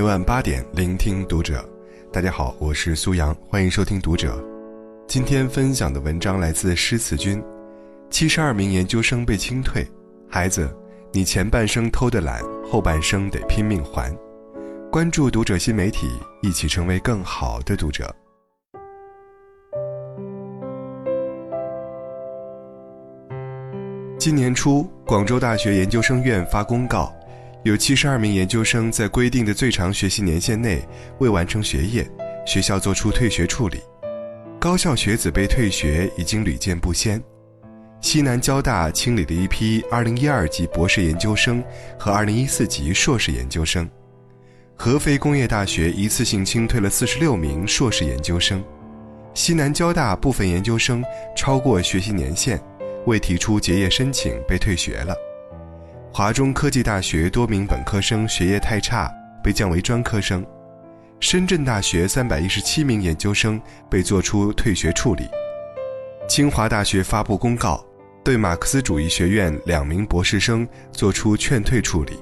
每晚八点，聆听读者。大家好，我是苏阳，欢迎收听读者。今天分享的文章来自诗词君。七十二名研究生被清退，孩子，你前半生偷的懒，后半生得拼命还。关注读者新媒体，一起成为更好的读者。今年初，广州大学研究生院发公告，有七十二名研究生在规定的最长学习年限内未完成学业，学校作出退学处理。高校学子被退学已经屡见不鲜。西南交大清理了一批2012级博士研究生和2014级硕士研究生，合肥工业大学一次性清退了46名硕士研究生，西南交大部分研究生超过学习年限。未提出结业申请被退学了，华中科技大学多名本科生学业太差被降为专科生，深圳大学三百一十七名研究生被作出退学处理，清华大学发布公告，对马克思主义学院两名博士生作出劝退处理。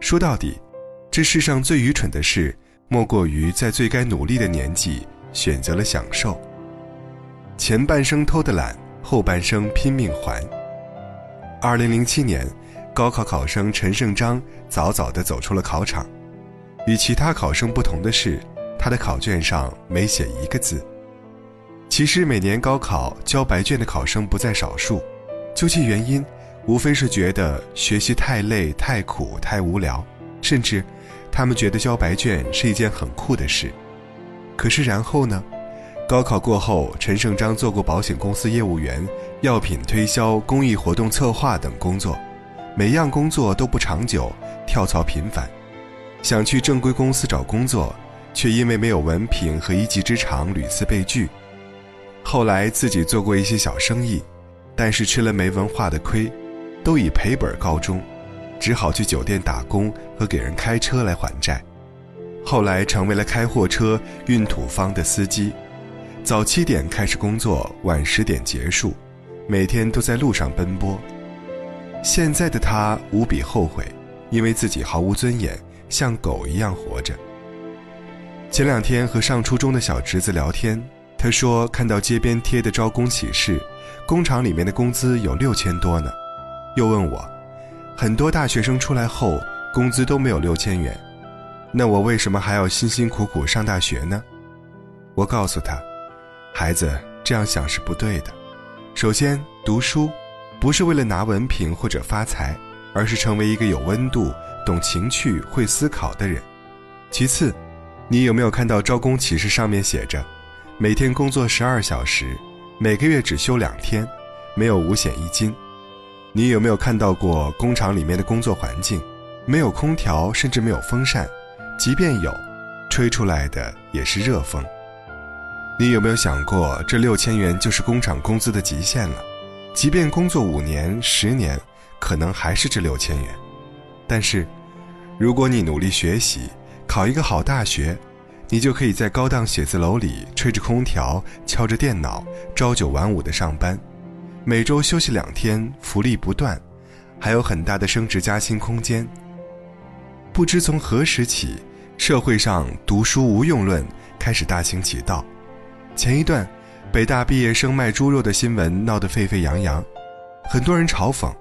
说到底，这世上最愚蠢的事，莫过于在最该努力的年纪选择了享受。前半生偷的懒。后半生拼命还。二零零七年，高考考生陈胜章早早地走出了考场。与其他考生不同的是，他的考卷上没写一个字。其实每年高考交白卷的考生不在少数，究其原因，无非是觉得学习太累、太苦、太无聊，甚至他们觉得交白卷是一件很酷的事。可是然后呢？高考过后，陈胜章做过保险公司业务员、药品推销、公益活动策划等工作，每样工作都不长久，跳槽频繁。想去正规公司找工作，却因为没有文凭和一技之长屡次被拒。后来自己做过一些小生意，但是吃了没文化的亏，都以赔本告终，只好去酒店打工和给人开车来还债。后来成为了开货车运土方的司机。早七点开始工作，晚十点结束，每天都在路上奔波。现在的他无比后悔，因为自己毫无尊严，像狗一样活着。前两天和上初中的小侄子聊天，他说看到街边贴的招工启事，工厂里面的工资有六千多呢。又问我，很多大学生出来后工资都没有六千元，那我为什么还要辛辛苦苦上大学呢？我告诉他。孩子这样想是不对的。首先，读书不是为了拿文凭或者发财，而是成为一个有温度、懂情趣、会思考的人。其次，你有没有看到招工启事上面写着，每天工作十二小时，每个月只休两天，没有五险一金？你有没有看到过工厂里面的工作环境？没有空调，甚至没有风扇，即便有，吹出来的也是热风。你有没有想过，这六千元就是工厂工资的极限了？即便工作五年、十年，可能还是这六千元。但是，如果你努力学习，考一个好大学，你就可以在高档写字楼里吹着空调、敲着电脑，朝九晚五的上班，每周休息两天，福利不断，还有很大的升职加薪空间。不知从何时起，社会上读书无用论开始大行其道。前一段，北大毕业生卖猪肉的新闻闹得沸沸扬扬，很多人嘲讽：“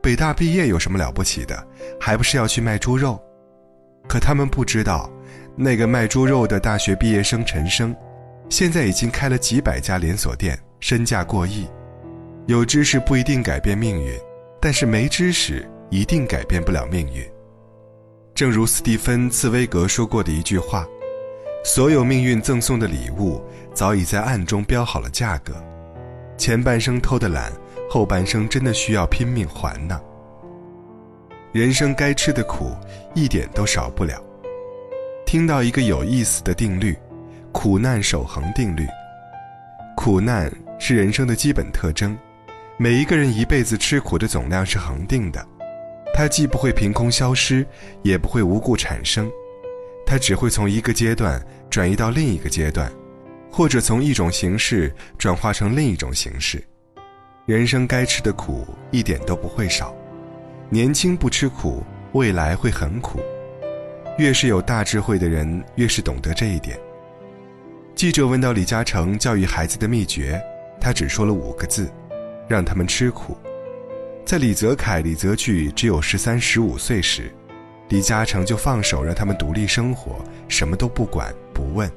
北大毕业有什么了不起的？还不是要去卖猪肉？”可他们不知道，那个卖猪肉的大学毕业生陈生，现在已经开了几百家连锁店，身价过亿。有知识不一定改变命运，但是没知识一定改变不了命运。正如斯蒂芬·茨威格说过的一句话。所有命运赠送的礼物，早已在暗中标好了价格。前半生偷的懒，后半生真的需要拼命还呢。人生该吃的苦，一点都少不了。听到一个有意思的定律：苦难守恒定律。苦难是人生的基本特征，每一个人一辈子吃苦的总量是恒定的，它既不会凭空消失，也不会无故产生。它只会从一个阶段转移到另一个阶段，或者从一种形式转化成另一种形式。人生该吃的苦一点都不会少，年轻不吃苦，未来会很苦。越是有大智慧的人，越是懂得这一点。记者问到李嘉诚教育孩子的秘诀，他只说了五个字：让他们吃苦。在李泽楷、李泽钜只有十三、十五岁时，李嘉诚就放手让他们独立生活，什么都不管不问，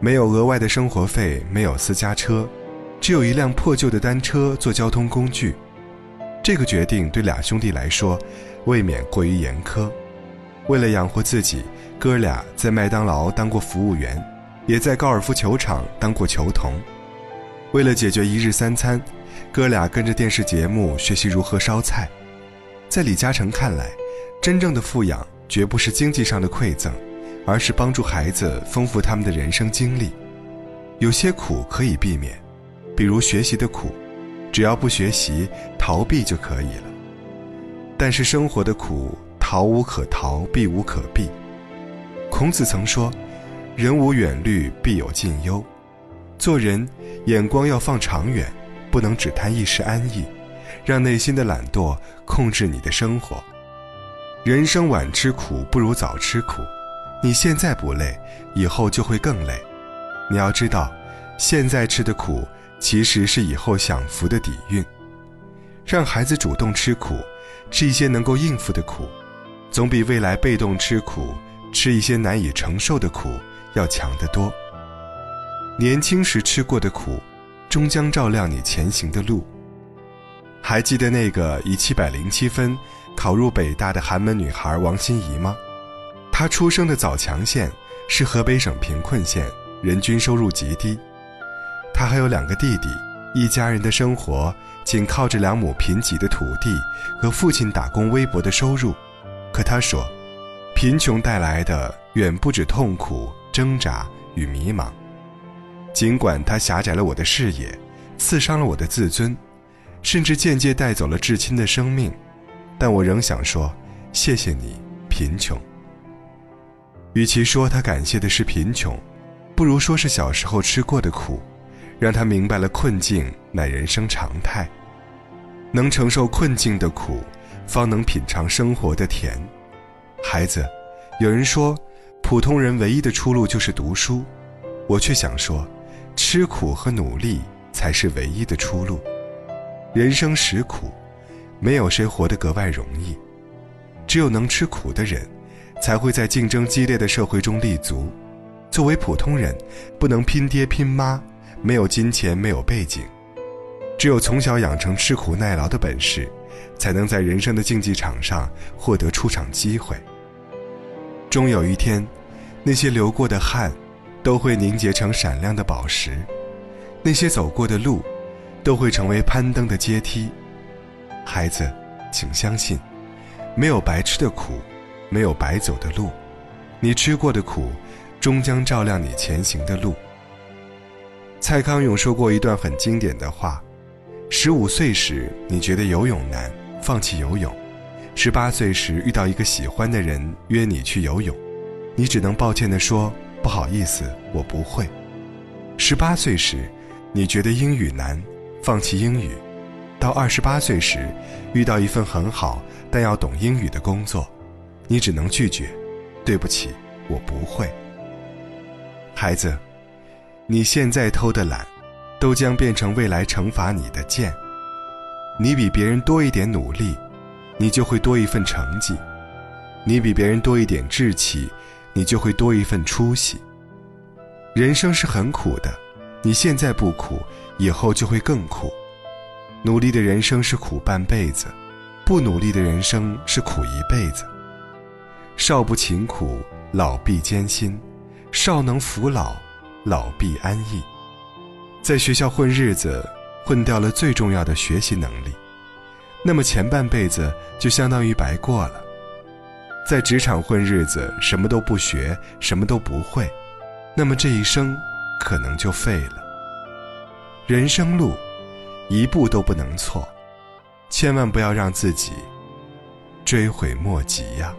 没有额外的生活费，没有私家车，只有一辆破旧的单车做交通工具。这个决定对俩兄弟来说，未免过于严苛。为了养活自己，哥俩在麦当劳当过服务员。也在高尔夫球场当过球童，为了解决一日三餐，哥俩跟着电视节目学习如何烧菜。在李嘉诚看来，真正的富养绝不是经济上的馈赠，而是帮助孩子丰富他们的人生经历。有些苦可以避免，比如学习的苦，只要不学习，逃避就可以了。但是生活的苦，逃无可逃，避无可避。孔子曾说。人无远虑，必有近忧。做人眼光要放长远，不能只贪一时安逸，让内心的懒惰控制你的生活。人生晚吃苦不如早吃苦，你现在不累，以后就会更累。你要知道，现在吃的苦，其实是以后享福的底蕴。让孩子主动吃苦，吃一些能够应付的苦，总比未来被动吃苦，吃一些难以承受的苦。要强得多。年轻时吃过的苦，终将照亮你前行的路。还记得那个以七百零七分考入北大的寒门女孩王心怡吗？她出生的枣强县是河北省贫困县，人均收入极低。她还有两个弟弟，一家人的生活仅靠着两亩贫瘠的土地和父亲打工微薄的收入。可她说，贫穷带来的远不止痛苦。挣扎与迷茫，尽管它狭窄了我的视野，刺伤了我的自尊，甚至间接带走了至亲的生命，但我仍想说：谢谢你，贫穷。与其说他感谢的是贫穷，不如说是小时候吃过的苦，让他明白了困境乃人生常态。能承受困境的苦，方能品尝生活的甜。孩子，有人说。普通人唯一的出路就是读书，我却想说，吃苦和努力才是唯一的出路。人生实苦，没有谁活得格外容易。只有能吃苦的人，才会在竞争激烈的社会中立足。作为普通人，不能拼爹拼妈，没有金钱，没有背景。只有从小养成吃苦耐劳的本事，才能在人生的竞技场上获得出场机会。终有一天。那些流过的汗，都会凝结成闪亮的宝石；那些走过的路，都会成为攀登的阶梯。孩子，请相信，没有白吃的苦，没有白走的路。你吃过的苦，终将照亮你前行的路。蔡康永说过一段很经典的话：十五岁时，你觉得游泳难，放弃游泳；十八岁时，遇到一个喜欢的人约你去游泳。你只能抱歉地说：“不好意思，我不会。”十八岁时，你觉得英语难，放弃英语；到二十八岁时，遇到一份很好但要懂英语的工作，你只能拒绝：“对不起，我不会。”孩子，你现在偷的懒，都将变成未来惩罚你的剑。你比别人多一点努力，你就会多一份成绩；你比别人多一点志气。你就会多一份出息。人生是很苦的，你现在不苦，以后就会更苦。努力的人生是苦半辈子，不努力的人生是苦一辈子。少不勤苦，老必艰辛；少能扶老，老必安逸。在学校混日子，混掉了最重要的学习能力，那么前半辈子就相当于白过了。在职场混日子，什么都不学，什么都不会，那么这一生可能就废了。人生路，一步都不能错，千万不要让自己追悔莫及呀。